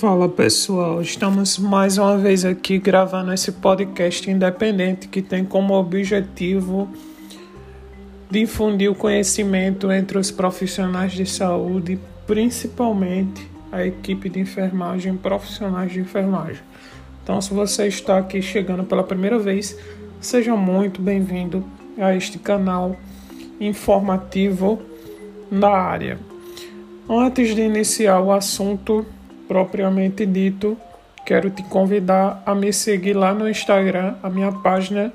Fala pessoal, estamos mais uma vez aqui gravando esse podcast independente que tem como objetivo difundir o conhecimento entre os profissionais de saúde, principalmente a equipe de enfermagem, profissionais de enfermagem. Então, se você está aqui chegando pela primeira vez, seja muito bem-vindo a este canal informativo na área. Antes de iniciar o assunto propriamente dito, quero te convidar a me seguir lá no Instagram, a minha página,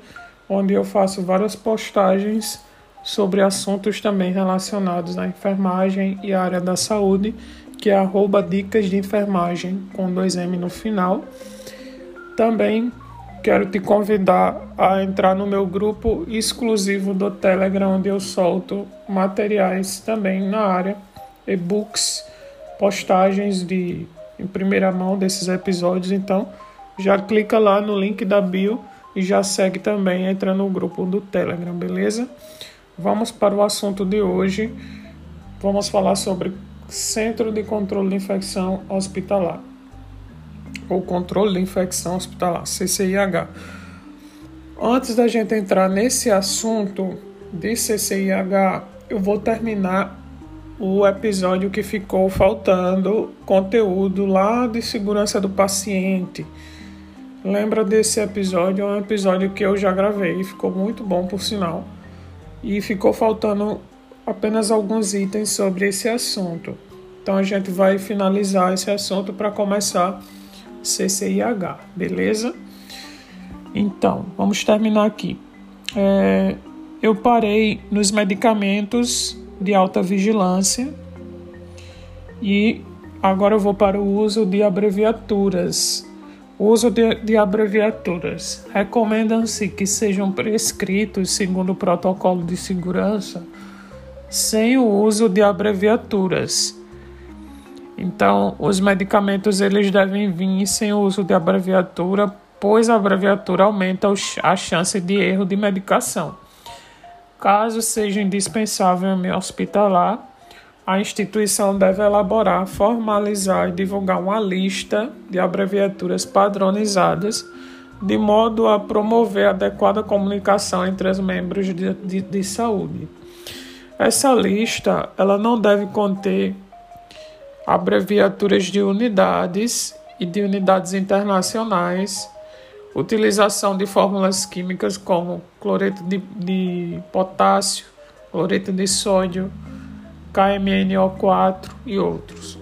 onde eu faço várias postagens sobre assuntos também relacionados à enfermagem e à área da saúde, que é arroba dicas de enfermagem com dois M no final. Também quero te convidar a entrar no meu grupo exclusivo do Telegram, onde eu solto materiais também na área, e-books, postagens de em primeira mão desses episódios, então já clica lá no link da bio e já segue também, entra no grupo do Telegram, beleza? Vamos para o assunto de hoje. Vamos falar sobre Centro de Controle de Infecção Hospitalar ou Controle de Infecção Hospitalar, CCIH. Antes da gente entrar nesse assunto de CCIH, eu vou terminar o episódio que ficou faltando conteúdo lá de segurança do paciente. Lembra desse episódio? É um episódio que eu já gravei, ficou muito bom por sinal. E ficou faltando apenas alguns itens sobre esse assunto. Então a gente vai finalizar esse assunto para começar CCIH, beleza? Então, vamos terminar aqui. É, eu parei nos medicamentos de alta vigilância. E agora eu vou para o uso de abreviaturas. O uso de, de abreviaturas. Recomendam-se que sejam prescritos segundo o protocolo de segurança sem o uso de abreviaturas. Então, os medicamentos eles devem vir sem o uso de abreviatura, pois a abreviatura aumenta a chance de erro de medicação. Caso seja indispensável meio hospitalar, a instituição deve elaborar, formalizar e divulgar uma lista de abreviaturas padronizadas, de modo a promover adequada comunicação entre os membros de, de, de saúde. Essa lista ela não deve conter abreviaturas de unidades e de unidades internacionais utilização de fórmulas químicas como cloreto de, de potássio, cloreto de sódio, KMNO4 e outros.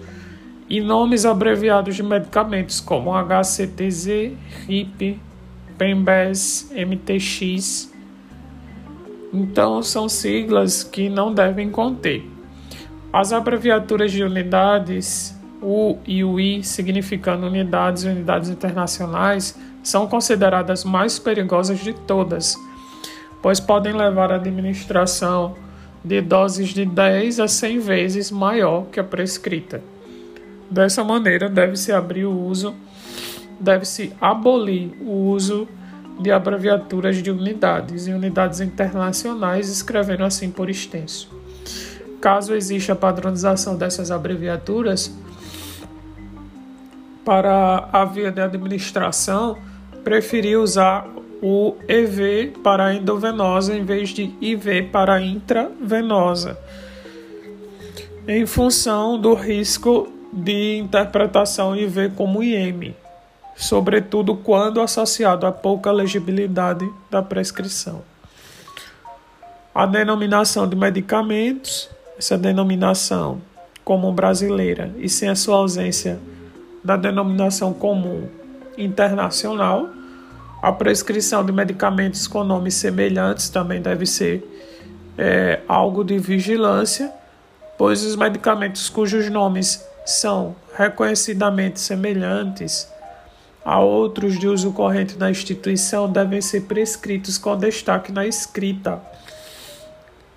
E nomes abreviados de medicamentos como HCTZ, RIP, PEMBES, MTX. Então, são siglas que não devem conter. As abreviaturas de unidades, U e UI, significando unidades e unidades internacionais, são consideradas mais perigosas de todas, pois podem levar à administração de doses de 10 a 100 vezes maior que a prescrita. Dessa maneira, deve-se abrir o uso, deve-se abolir o uso de abreviaturas de unidades e unidades internacionais, escrevendo assim por extenso. Caso exista padronização dessas abreviaturas, para a via de administração, preferi usar o EV para endovenosa em vez de IV para intravenosa, em função do risco de interpretação IV como IM, sobretudo quando associado à pouca legibilidade da prescrição. A denominação de medicamentos, essa denominação comum brasileira e sem a sua ausência da denominação comum internacional. A prescrição de medicamentos com nomes semelhantes também deve ser é, algo de vigilância, pois os medicamentos cujos nomes são reconhecidamente semelhantes a outros de uso corrente na instituição devem ser prescritos com destaque na escrita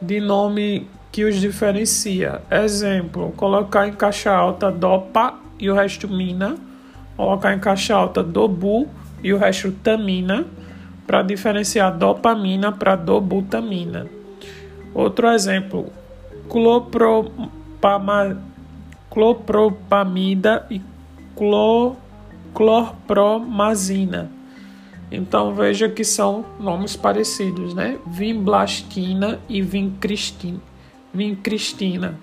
de nome que os diferencia. Exemplo: colocar em caixa alta DOPA e o resto mina colocar em caixa alta dobu e o resto tamina, para diferenciar dopamina para dobutamina. Outro exemplo, clopropama, clopropamida e clorpromazina. Então veja que são nomes parecidos, né? Vimblastina e vincristina. Vincristina.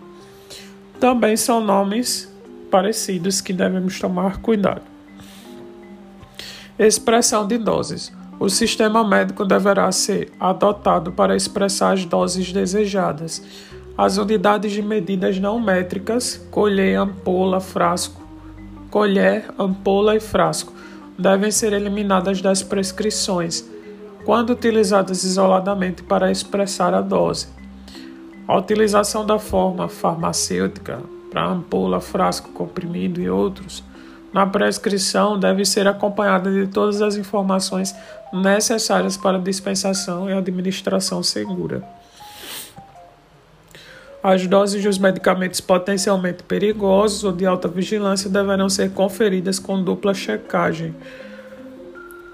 Também são nomes parecidos que devemos tomar cuidado. Expressão de doses. O sistema médico deverá ser adotado para expressar as doses desejadas. As unidades de medidas não métricas, colher, ampola, frasco, colher, ampola e frasco, devem ser eliminadas das prescrições, quando utilizadas isoladamente para expressar a dose. A utilização da forma farmacêutica para ampola, frasco, comprimido e outros na prescrição deve ser acompanhada de todas as informações necessárias para dispensação e administração segura. As doses dos medicamentos potencialmente perigosos ou de alta vigilância deverão ser conferidas com dupla checagem.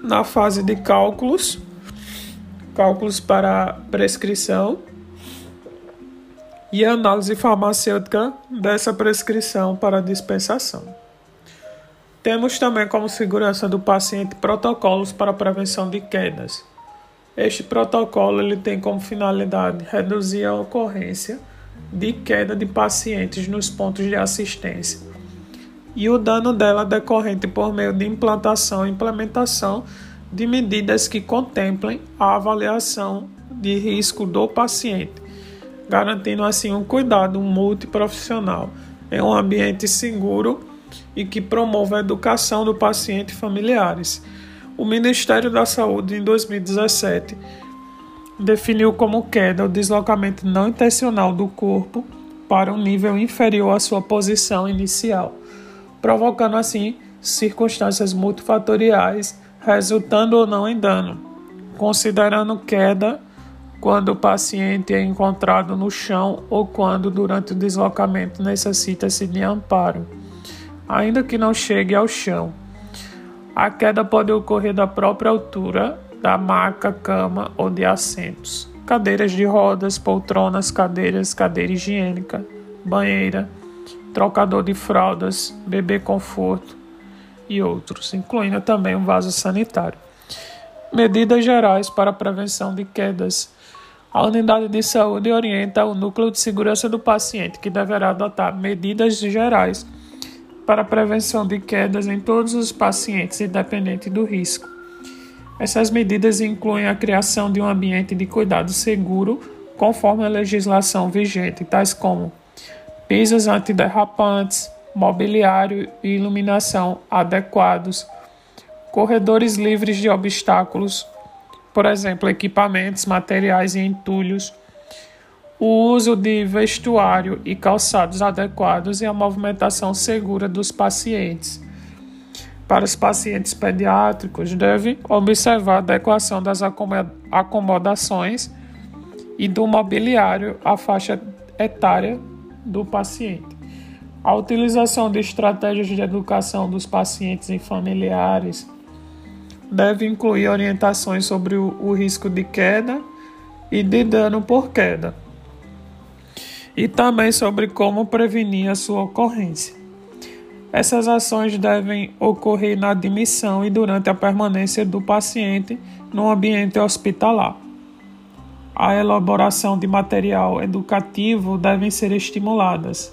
Na fase de cálculos, cálculos para prescrição e análise farmacêutica dessa prescrição para dispensação. Temos também como segurança do paciente protocolos para prevenção de quedas. Este protocolo ele tem como finalidade reduzir a ocorrência de queda de pacientes nos pontos de assistência e o dano dela decorrente por meio de implantação e implementação de medidas que contemplem a avaliação de risco do paciente, garantindo assim um cuidado multiprofissional em um ambiente seguro e que promova a educação do paciente e familiares. O Ministério da Saúde, em 2017, definiu como queda o deslocamento não intencional do corpo para um nível inferior à sua posição inicial, provocando assim circunstâncias multifatoriais, resultando ou não em dano, considerando queda quando o paciente é encontrado no chão ou quando durante o deslocamento necessita-se de amparo, ainda que não chegue ao chão. A queda pode ocorrer da própria altura da maca, cama ou de assentos, cadeiras de rodas, poltronas, cadeiras, cadeira higiênica, banheira, trocador de fraldas, bebê conforto e outros, incluindo também um vaso sanitário. Medidas gerais para a prevenção de quedas. A unidade de saúde orienta o núcleo de segurança do paciente, que deverá adotar medidas gerais para a prevenção de quedas em todos os pacientes, independente do risco. Essas medidas incluem a criação de um ambiente de cuidado seguro, conforme a legislação vigente, tais como pisos antiderrapantes, mobiliário e iluminação adequados, corredores livres de obstáculos, por exemplo, equipamentos, materiais e entulhos, o uso de vestuário e calçados adequados e a movimentação segura dos pacientes para os pacientes pediátricos, deve observar a adequação das acomodações e do mobiliário à faixa etária do paciente. A utilização de estratégias de educação dos pacientes e familiares deve incluir orientações sobre o, o risco de queda e de dano por queda, e também sobre como prevenir a sua ocorrência. Essas ações devem ocorrer na admissão e durante a permanência do paciente no ambiente hospitalar. A elaboração de material educativo devem ser estimuladas.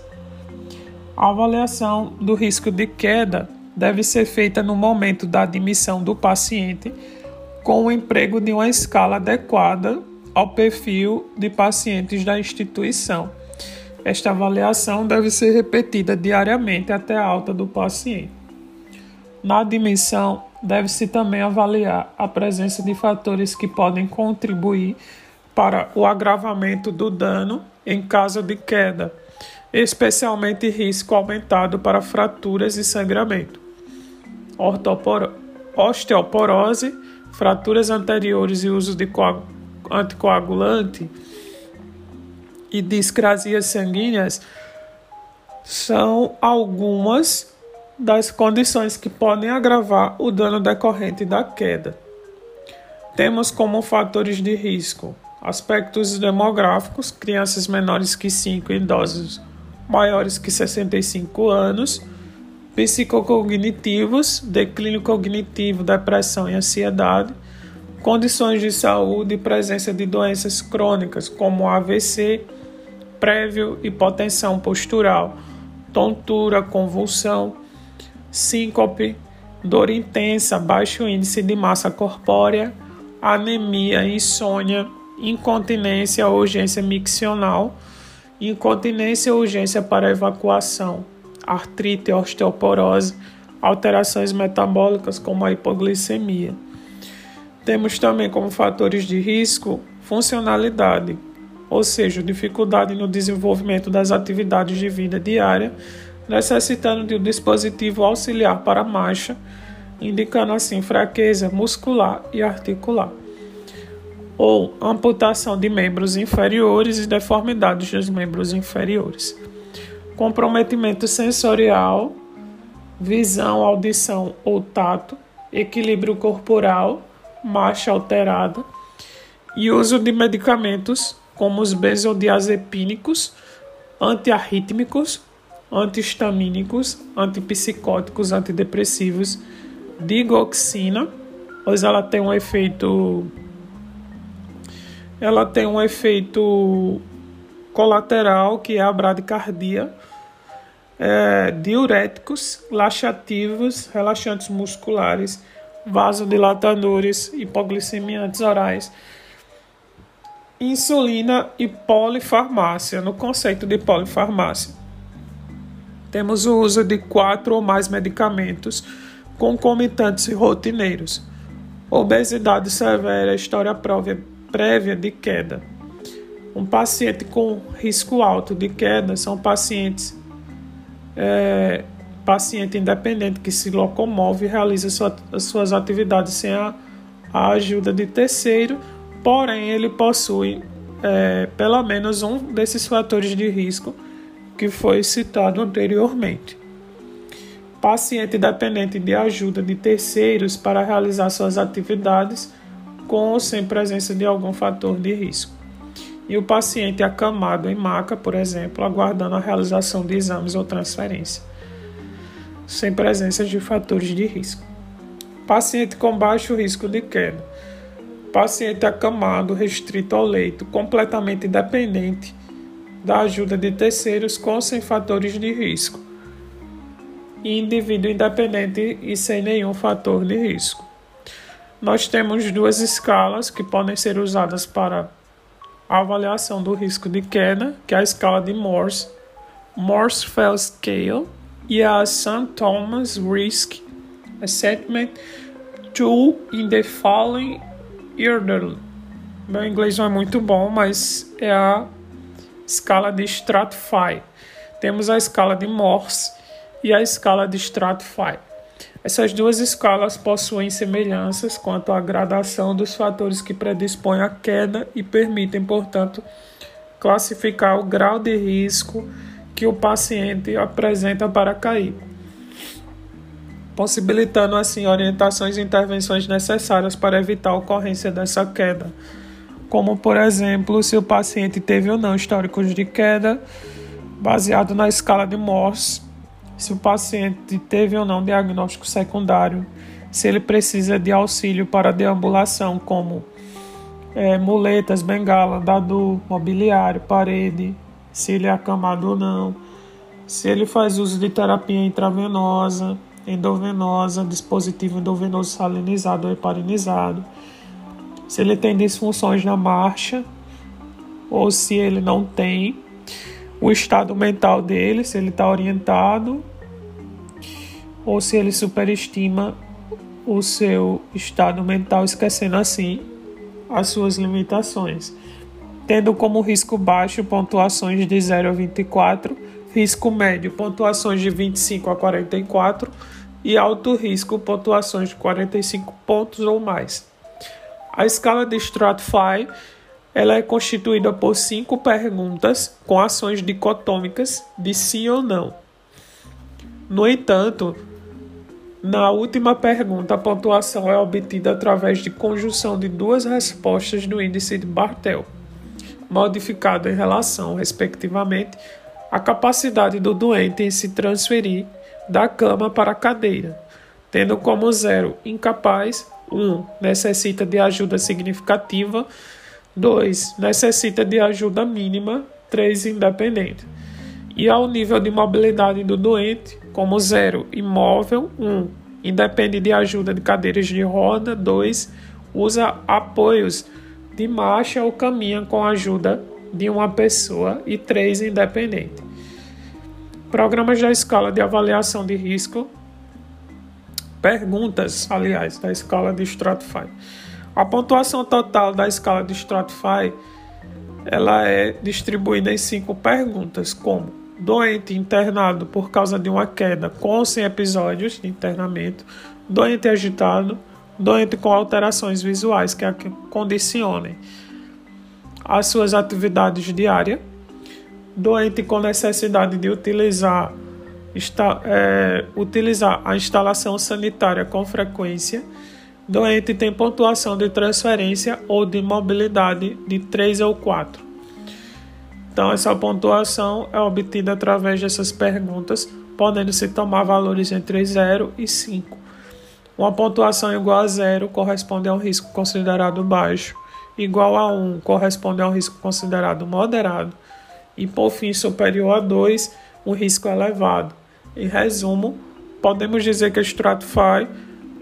A avaliação do risco de queda deve ser feita no momento da admissão do paciente, com o emprego de uma escala adequada ao perfil de pacientes da instituição esta avaliação deve ser repetida diariamente até a alta do paciente. Na admissão, deve-se também avaliar a presença de fatores que podem contribuir para o agravamento do dano em caso de queda, especialmente risco aumentado para fraturas e sangramento. Osteoporose, fraturas anteriores e uso de anticoagulante e discrasias sanguíneas são algumas das condições que podem agravar o dano decorrente da queda. Temos como fatores de risco aspectos demográficos, crianças menores que 5 e idosos maiores que 65 anos, psicocognitivos, declínio cognitivo, depressão e ansiedade, condições de saúde e presença de doenças crônicas como AVC, prévio hipotensão postural, tontura, convulsão, síncope, dor intensa, baixo índice de massa corpórea, anemia, insônia, incontinência urgência miccional, incontinência urgência para evacuação, artrite, osteoporose, alterações metabólicas como a hipoglicemia. Temos também como fatores de risco funcionalidade, ou seja, dificuldade no desenvolvimento das atividades de vida diária, necessitando de um dispositivo auxiliar para a marcha, indicando assim fraqueza muscular e articular, ou amputação de membros inferiores e deformidades dos membros inferiores, comprometimento sensorial, visão, audição ou tato, equilíbrio corporal, marcha alterada e uso de medicamentos como os benzodiazepínicos, antiarrítmicos, antihistamínicos, antipsicóticos, antidepressivos, digoxina, pois ela tem um efeito ela tem um efeito colateral que é a bradicardia, é, diuréticos, laxativos, relaxantes musculares, vasodilatadores, hipoglicemiantes orais insulina e polifarmácia. No conceito de polifarmácia, temos o uso de quatro ou mais medicamentos concomitantes e rotineiros. Obesidade severa, história prévia de queda. Um paciente com risco alto de queda são pacientes é, paciente independente que se locomove e realiza sua, suas atividades sem a, a ajuda de terceiro porém ele possui é, pelo menos um desses fatores de risco que foi citado anteriormente. Paciente dependente de ajuda de terceiros para realizar suas atividades com ou sem presença de algum fator de risco. E o paciente acamado em maca, por exemplo, aguardando a realização de exames ou transferência, sem presença de fatores de risco. Paciente com baixo risco de queda paciente acamado, restrito ao leito, completamente dependente da ajuda de terceiros com sem fatores de risco, e indivíduo independente e sem nenhum fator de risco. Nós temos duas escalas que podem ser usadas para a avaliação do risco de queda, que é a escala de Morse, Morse-Fell Scale, e a St. Thomas Risk Assessment Tool in the following Irderl. Meu inglês não é muito bom, mas é a escala de Stratify. Temos a escala de Morse e a escala de Stratify. Essas duas escalas possuem semelhanças quanto à gradação dos fatores que predispõem à queda e permitem, portanto, classificar o grau de risco que o paciente apresenta para cair possibilitando assim orientações e intervenções necessárias para evitar a ocorrência dessa queda, como por exemplo, se o paciente teve ou não históricos de queda, baseado na escala de Morse, se o paciente teve ou não diagnóstico secundário, se ele precisa de auxílio para deambulação, como é, muletas, bengala, dado, mobiliário, parede, se ele é acamado ou não, se ele faz uso de terapia intravenosa, endovenosa, dispositivo endovenoso salinizado ou heparinizado, se ele tem disfunções na marcha ou se ele não tem, o estado mental dele, se ele está orientado ou se ele superestima o seu estado mental, esquecendo assim as suas limitações, tendo como risco baixo pontuações de 0 a 24, risco médio pontuações de 25 a 44 e alto risco pontuações de 45 pontos ou mais. A escala de Stratify ela é constituída por cinco perguntas com ações dicotômicas de sim ou não. No entanto, na última pergunta, a pontuação é obtida através de conjunção de duas respostas do índice de Bartel, modificado em relação, respectivamente, à capacidade do doente em se transferir da cama para a cadeira, tendo como zero incapaz, 1. Um, necessita de ajuda significativa, 2. necessita de ajuda mínima, 3. independente. E ao nível de mobilidade do doente, como zero imóvel, 1. Um, independe de ajuda de cadeiras de roda, 2. usa apoios de marcha ou caminha com a ajuda de uma pessoa e 3. independente. Programas da escala de avaliação de risco. Perguntas, aliás, da escala de Stratify. A pontuação total da escala de Stratify ela é distribuída em cinco perguntas, como doente internado por causa de uma queda com ou sem episódios de internamento, doente agitado, doente com alterações visuais que condicionem as suas atividades diárias, doente com necessidade de utilizar, está, é, utilizar a instalação sanitária com frequência, doente tem pontuação de transferência ou de mobilidade de 3 ou 4. Então, essa pontuação é obtida através dessas perguntas, podendo se tomar valores entre 0 e 5. Uma pontuação igual a 0 corresponde a um risco considerado baixo, igual a 1 corresponde a um risco considerado moderado, e por fim superior a 2, um risco elevado. Em resumo, podemos dizer que a Stratify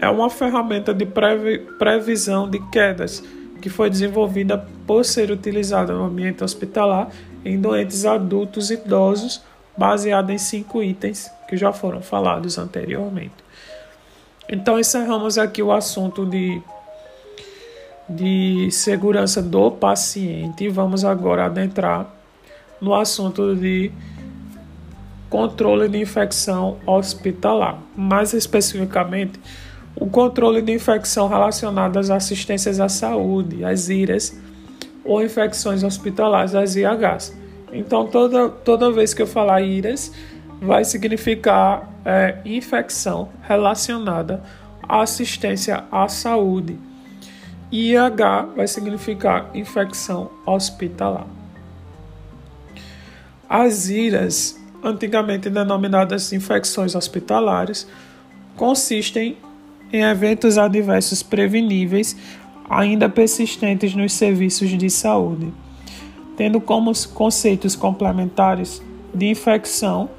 é uma ferramenta de previsão de quedas que foi desenvolvida por ser utilizada no ambiente hospitalar em doentes adultos e idosos, baseada em cinco itens que já foram falados anteriormente. Então encerramos aqui o assunto de, de segurança do paciente e vamos agora adentrar no assunto de controle de infecção hospitalar. Mais especificamente, o controle de infecção relacionadas a assistências à saúde, as IRAS, ou infecções hospitalares, as IHs. Então, toda, toda vez que eu falar IRAS, vai significar é, infecção relacionada à assistência à saúde. IH vai significar infecção hospitalar. As IRAS, antigamente denominadas infecções hospitalares, consistem em eventos adversos preveníveis ainda persistentes nos serviços de saúde, tendo como conceitos complementares de infecção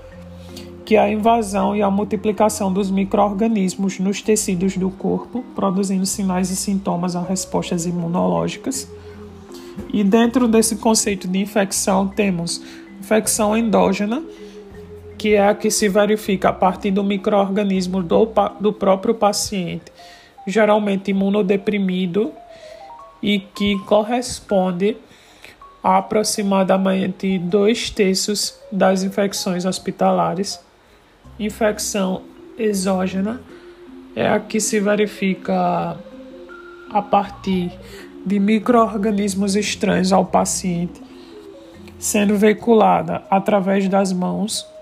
que a invasão e a multiplicação dos microorganismos nos tecidos do corpo, produzindo sinais e sintomas a respostas imunológicas. E dentro desse conceito de infecção temos infecção endógena, que é a que se verifica a partir do microorganismo do, do próprio paciente, geralmente imunodeprimido e que corresponde a aproximadamente dois terços das infecções hospitalares. Infecção exógena é a que se verifica a partir de microorganismos estranhos ao paciente, sendo veiculada através das mãos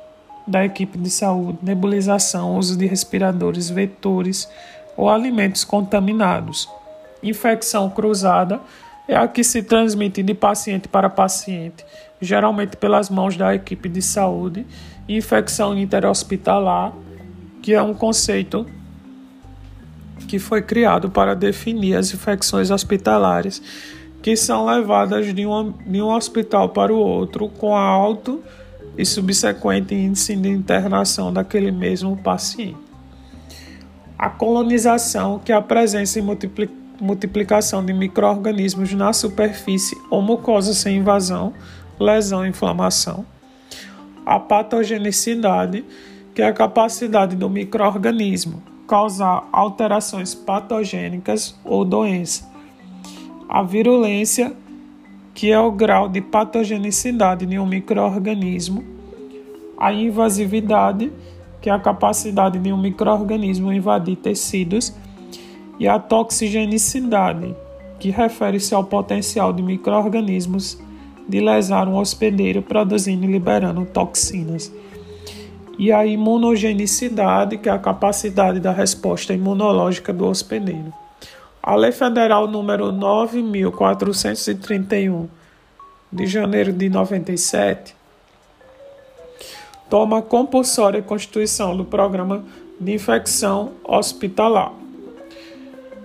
da equipe de saúde, nebulização, uso de respiradores, vetores ou alimentos contaminados. Infecção cruzada é a que se transmite de paciente para paciente, geralmente pelas mãos da equipe de saúde. Infecção interhospitalar, que é um conceito que foi criado para definir as infecções hospitalares que são levadas de um, de um hospital para o outro com alto e subsequente índice de internação daquele mesmo paciente. A colonização, que é a presença e multiplicação de micro-organismos na superfície ou mucosa sem invasão, lesão e inflamação. A patogenicidade, que é a capacidade do microorganismo causar alterações patogênicas ou doença. A virulência, que é o grau de patogenicidade de um microorganismo, a invasividade, que é a capacidade de um microorganismo invadir tecidos, e a toxigenicidade, que refere-se ao potencial de microorganismos de lesar um hospedeiro produzindo e liberando toxinas. E a imunogenicidade, que é a capacidade da resposta imunológica do hospedeiro. A Lei Federal número 9431 de janeiro de 97 toma compulsória constituição do programa de infecção hospitalar.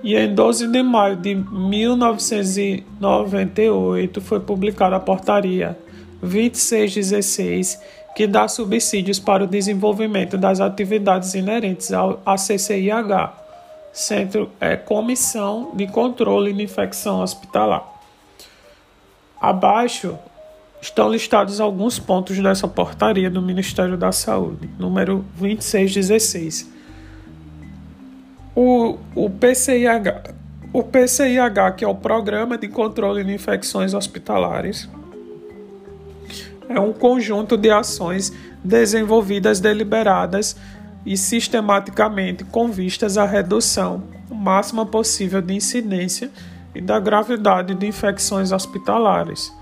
E em 12 de maio de 1998 foi publicada a portaria 2616, que dá subsídios para o desenvolvimento das atividades inerentes ao CCIH, Centro é Comissão de Controle de Infecção Hospitalar. Abaixo estão listados alguns pontos dessa portaria do Ministério da Saúde, número 2616 o, o PCIH, o PCIH, que é o Programa de Controle de Infecções Hospitalares, é um conjunto de ações desenvolvidas deliberadas e sistematicamente com vistas à redução máxima possível de incidência e da gravidade de infecções hospitalares.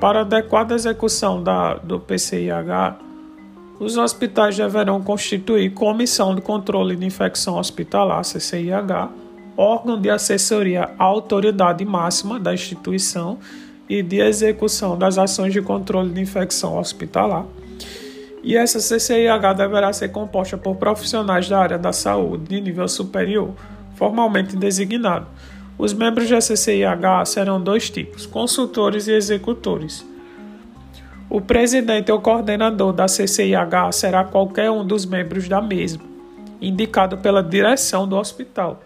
Para adequada execução da, do PCIH, os hospitais deverão constituir Comissão de Controle de Infecção Hospitalar, CCIH, órgão de assessoria à autoridade máxima da instituição e de execução das ações de controle de infecção hospitalar. E essa CCIH deverá ser composta por profissionais da área da saúde de nível superior, formalmente designado. Os membros da CCIH serão dois tipos: consultores e executores. O presidente ou coordenador da CCIH será qualquer um dos membros da mesma, indicado pela direção do hospital.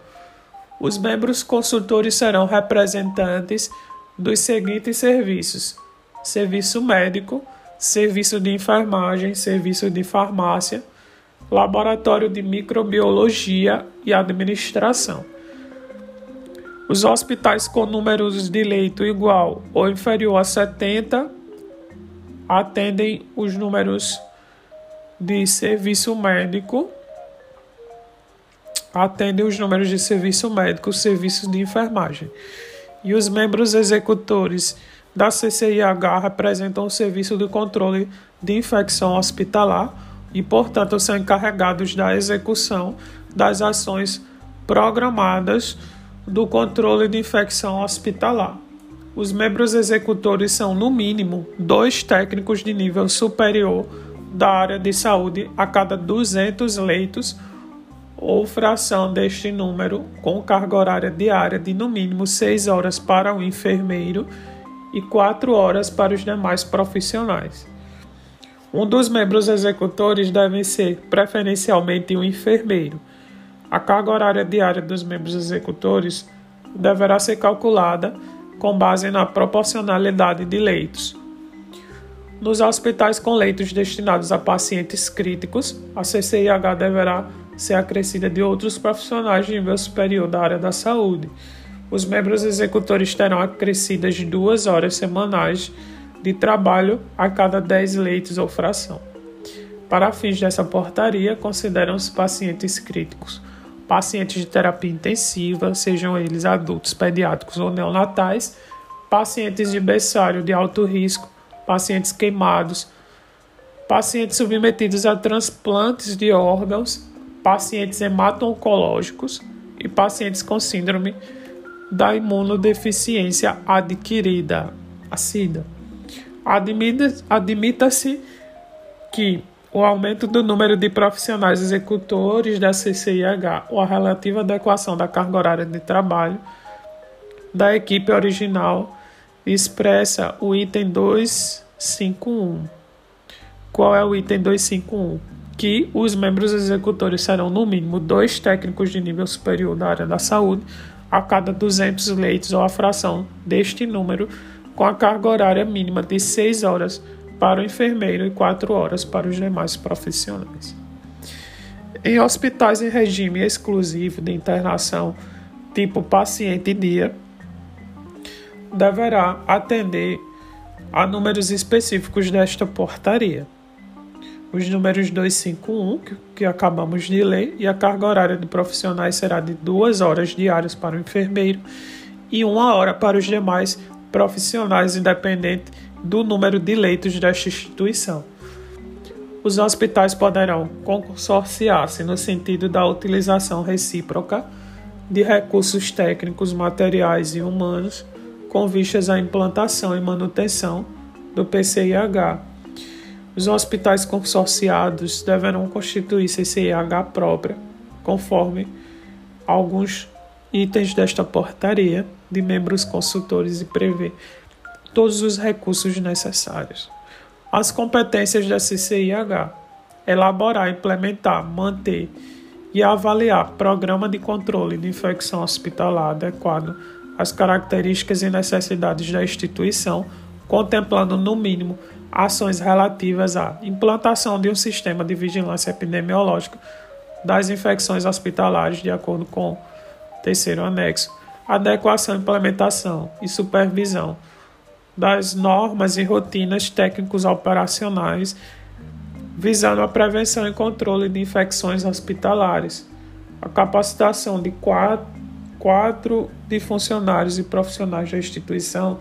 Os membros consultores serão representantes dos seguintes serviços: serviço médico, serviço de enfermagem, serviço de farmácia, laboratório de microbiologia e administração. Os hospitais com números de leito igual ou inferior a 70 atendem os números de serviço médico, atendem os números de serviço médico, serviços de enfermagem. E os membros executores da CCIH representam o serviço de controle de infecção hospitalar e, portanto, são encarregados da execução das ações programadas do controle de infecção hospitalar. Os membros executores são, no mínimo, dois técnicos de nível superior da área de saúde a cada 200 leitos ou fração deste número, com carga horária diária de no mínimo 6 horas para o enfermeiro e 4 horas para os demais profissionais. Um dos membros executores deve ser preferencialmente um enfermeiro. A carga horária diária dos membros executores deverá ser calculada com base na proporcionalidade de leitos. Nos hospitais com leitos destinados a pacientes críticos, a CCIH deverá ser acrescida de outros profissionais de nível superior da área da saúde. Os membros executores terão acrescidas duas horas semanais de trabalho a cada 10 leitos ou fração. Para fins dessa portaria, consideram-se pacientes críticos pacientes de terapia intensiva, sejam eles adultos, pediátricos ou neonatais, pacientes de berçário de alto risco, pacientes queimados, pacientes submetidos a transplantes de órgãos, pacientes hemato-oncológicos e pacientes com síndrome da imunodeficiência adquirida, a SIDA. Admita-se que o aumento do número de profissionais executores da CCIH ou a relativa adequação da carga horária de trabalho da equipe original expressa o item 251. Qual é o item 251? Que os membros executores serão, no mínimo, dois técnicos de nível superior da área da saúde a cada 200 leitos ou a fração deste número, com a carga horária mínima de 6 horas para o enfermeiro e quatro horas para os demais profissionais. Em hospitais em regime exclusivo de internação, tipo paciente dia, deverá atender a números específicos desta portaria. Os números 251, que, que acabamos de ler, e a carga horária de profissionais será de duas horas diárias para o enfermeiro e uma hora para os demais profissionais independentes do número de leitos desta instituição. Os hospitais poderão consorciar-se no sentido da utilização recíproca de recursos técnicos, materiais e humanos com vistas à implantação e manutenção do PCIH. Os hospitais consorciados deverão constituir CCIH própria, conforme alguns itens desta portaria de membros consultores e prevê todos os recursos necessários. As competências da CCIH: elaborar, implementar, manter e avaliar programa de controle de infecção hospitalar adequado às características e necessidades da instituição, contemplando no mínimo ações relativas à implantação de um sistema de vigilância epidemiológica das infecções hospitalares de acordo com o terceiro anexo, adequação, implementação e supervisão das normas e rotinas técnicos operacionais visando a prevenção e controle de infecções hospitalares, a capacitação de quatro, quatro de funcionários e profissionais da instituição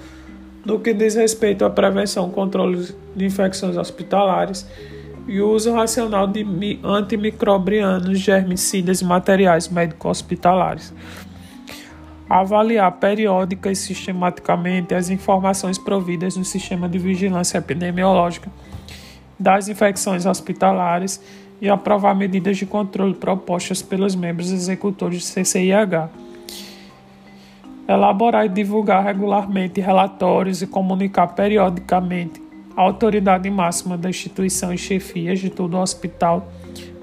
no que diz respeito à prevenção e controle de infecções hospitalares e o uso racional de antimicrobianos, germicidas e materiais médico-hospitalares. Avaliar periódica e sistematicamente as informações providas no sistema de vigilância epidemiológica das infecções hospitalares e aprovar medidas de controle propostas pelos membros executores do CCIH. Elaborar e divulgar regularmente relatórios e comunicar periodicamente à autoridade máxima da instituição e chefias de todo o hospital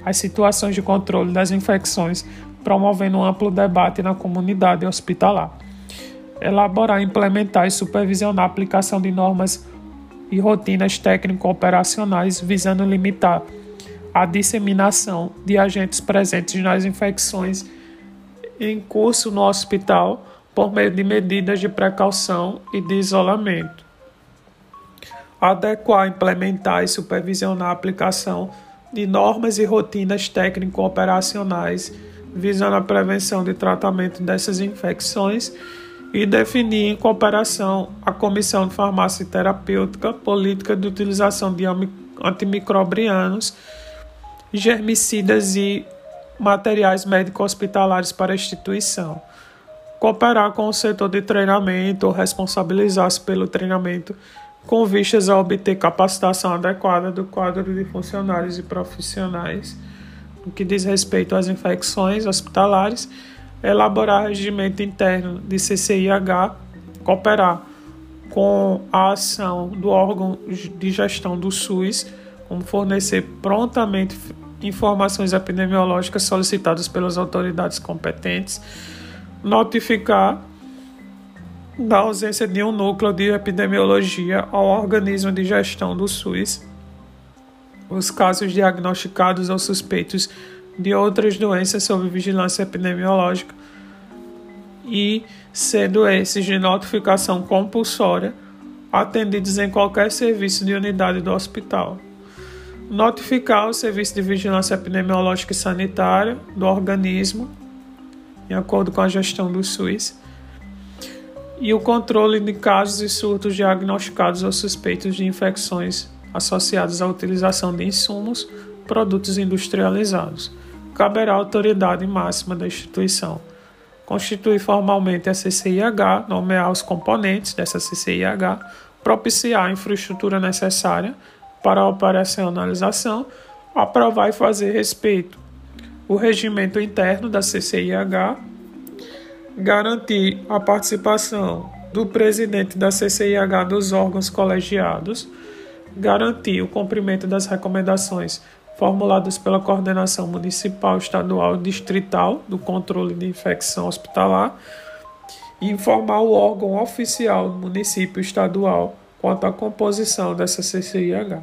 as situações de controle das infecções, promovendo um amplo debate na comunidade hospitalar. Elaborar, implementar e supervisionar a aplicação de normas e rotinas técnico-operacionais visando limitar a disseminação de agentes presentes nas infecções em curso no hospital por meio de medidas de precaução e de isolamento. Adequar, implementar e supervisionar a aplicação de normas e rotinas técnico-operacionais visando a prevenção e tratamento dessas infecções e definir em cooperação a Comissão de Farmácia Terapêutica política de utilização de antimicrobianos, germicidas e materiais médico-hospitalares para a instituição. Cooperar com o setor de treinamento ou responsabilizar-se pelo treinamento com vistas a obter capacitação adequada do quadro de funcionários e profissionais. No que diz respeito às infecções hospitalares elaborar regimento interno de CCIH, cooperar com a ação do órgão de gestão do SUS, como fornecer prontamente informações epidemiológicas solicitadas pelas autoridades competentes, notificar da ausência de um núcleo de epidemiologia ao organismo de gestão do SUS os casos diagnosticados ou suspeitos de outras doenças sob vigilância epidemiológica e, sendo esses de notificação compulsória, atendidos em qualquer serviço de unidade do hospital. Notificar o Serviço de Vigilância Epidemiológica e Sanitária do organismo, em acordo com a gestão do SUS, e o controle de casos e surtos diagnosticados ou suspeitos de infecções associadas à utilização de insumos, produtos industrializados. Caberá à autoridade máxima da instituição. Constituir formalmente a CCIH, nomear os componentes dessa CCIH, propiciar a infraestrutura necessária para a operacionalização, aprovar e fazer respeito o regimento interno da CCIH, garantir a participação do presidente da CCIH dos órgãos colegiados, garantir o cumprimento das recomendações formuladas pela Coordenação Municipal, Estadual e Distrital do Controle de Infecção Hospitalar e informar o órgão oficial do município estadual quanto à composição dessa CCIH.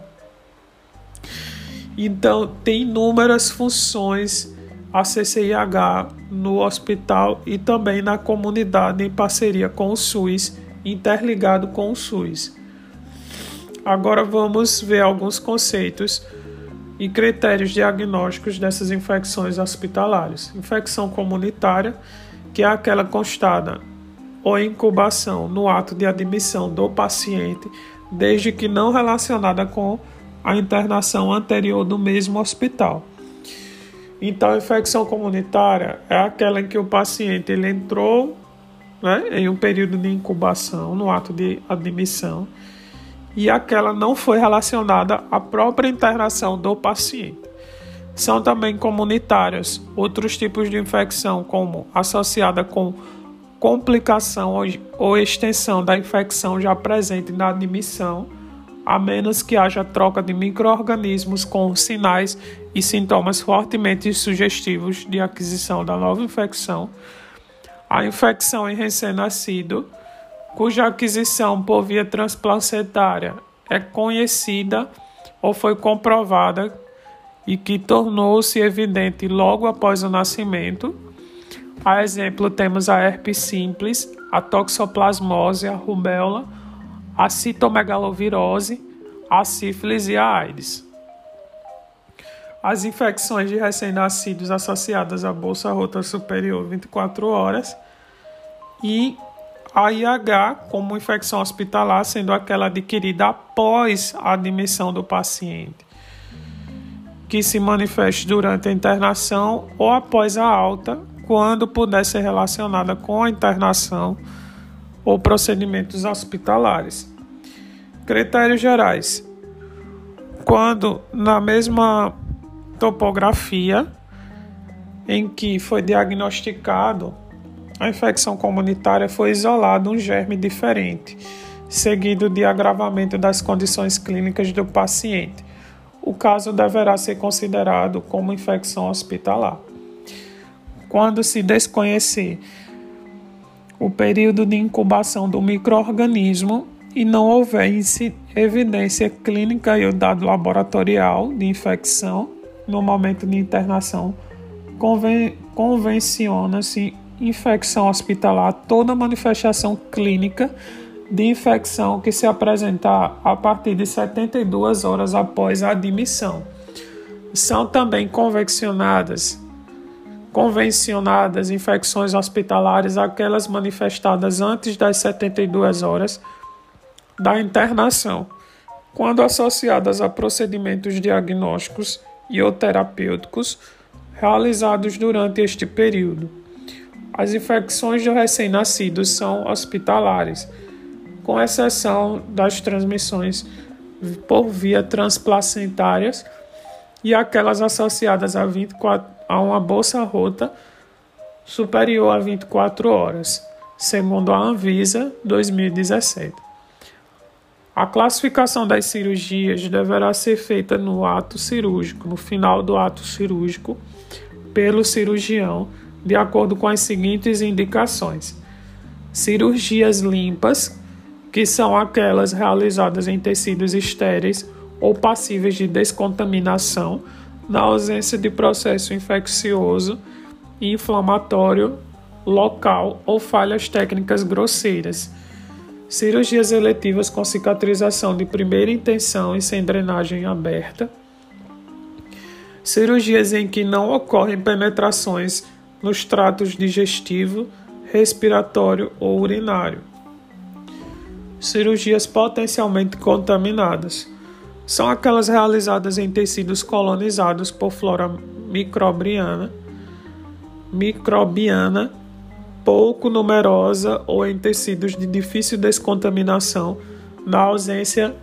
Então, tem inúmeras funções a CCIH no hospital e também na comunidade em parceria com o SUS, interligado com o SUS. Agora vamos ver alguns conceitos e critérios diagnósticos dessas infecções hospitalares. Infecção comunitária, que é aquela constada ou incubação no ato de admissão do paciente, desde que não relacionada com a internação anterior do mesmo hospital. Então, infecção comunitária é aquela em que o paciente ele entrou né, em um período de incubação no ato de admissão e aquela não foi relacionada à própria internação do paciente. São também comunitárias outros tipos de infecção, como associada com complicação ou extensão da infecção já presente na admissão, a menos que haja troca de microorganismos com sinais e sintomas fortemente sugestivos de aquisição da nova infecção. A infecção em recém-nascido, cuja aquisição por via transplacentária é conhecida ou foi comprovada e que tornou-se evidente logo após o nascimento. A exemplo, temos a herpes simples, a toxoplasmose, a rubéola, a citomegalovirose, a sífilis e a AIDS. As infecções de recém-nascidos associadas à bolsa rota superior 24 horas e a IH como infecção hospitalar, sendo aquela adquirida após a admissão do paciente que se manifeste durante a internação ou após a alta, quando puder ser relacionada com a internação ou procedimentos hospitalares. Critérios gerais: quando na mesma topografia em que foi diagnosticado a infecção comunitária foi isolado um germe diferente, seguido de agravamento das condições clínicas do paciente o caso deverá ser considerado como infecção hospitalar. Quando se desconhecer o período de incubação do microorganismo e não houver evidência clínica e o dado laboratorial de infecção no momento de internação, conven convenciona-se infecção hospitalar toda manifestação clínica de infecção que se apresentar a partir de 72 horas após a admissão. São também convencionadas convencionadas infecções hospitalares aquelas manifestadas antes das 72 horas da internação, quando associadas a procedimentos diagnósticos e ou terapêuticos realizados durante este período. As infecções de recém-nascidos são hospitalares com exceção das transmissões por via transplacentárias e aquelas associadas a, 24, a uma bolsa rota superior a 24 horas, segundo a Anvisa 2017. A classificação das cirurgias deverá ser feita no ato cirúrgico, no final do ato cirúrgico, pelo cirurgião, de acordo com as seguintes indicações: cirurgias limpas, que são aquelas realizadas em tecidos estéreis ou passíveis de descontaminação, na ausência de processo infeccioso e inflamatório local ou falhas técnicas grosseiras. Cirurgias eletivas com cicatrização de primeira intenção e sem drenagem aberta. Cirurgias em que não ocorrem penetrações nos tratos digestivo, respiratório ou urinário cirurgias potencialmente contaminadas. São aquelas realizadas em tecidos colonizados por flora microbiana, microbiana pouco numerosa ou em tecidos de difícil descontaminação, na ausência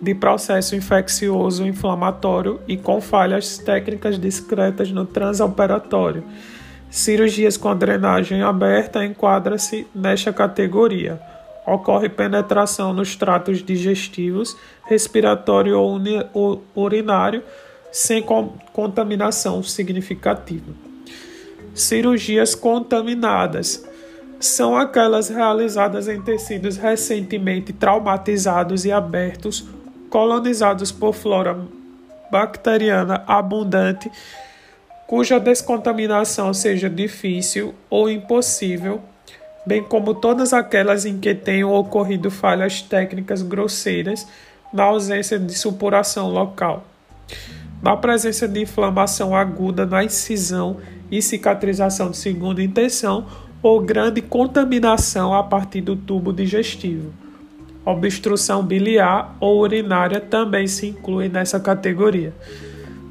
de processo infeccioso inflamatório e com falhas técnicas discretas no transoperatório. Cirurgias com drenagem aberta enquadra-se nesta categoria ocorre penetração nos tratos digestivos, respiratório ou urinário, sem contaminação significativa. Cirurgias contaminadas são aquelas realizadas em tecidos recentemente traumatizados e abertos, colonizados por flora bacteriana abundante, cuja descontaminação seja difícil ou impossível bem como todas aquelas em que tenham ocorrido falhas técnicas grosseiras na ausência de supuração local. Na presença de inflamação aguda na incisão e cicatrização de segunda intenção ou grande contaminação a partir do tubo digestivo. Obstrução biliar ou urinária também se inclui nessa categoria.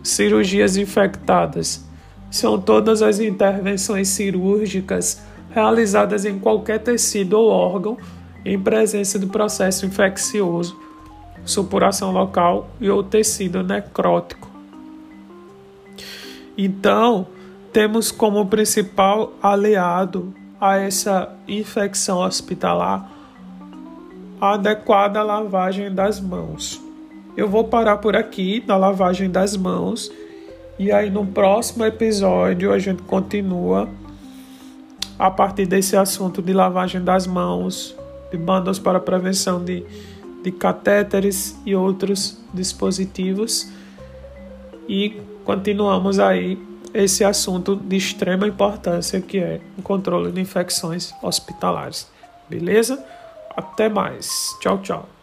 Cirurgias infectadas são todas as intervenções cirúrgicas realizadas em qualquer tecido ou órgão em presença do processo infeccioso supuração local e o tecido necrótico. Então, temos como principal aliado a essa infecção hospitalar a adequada lavagem das mãos. Eu vou parar por aqui na lavagem das mãos e aí no próximo episódio a gente continua a partir desse assunto de lavagem das mãos, de bandas para prevenção de, de catéteres e outros dispositivos. E continuamos aí esse assunto de extrema importância que é o controle de infecções hospitalares. Beleza? Até mais. Tchau, tchau.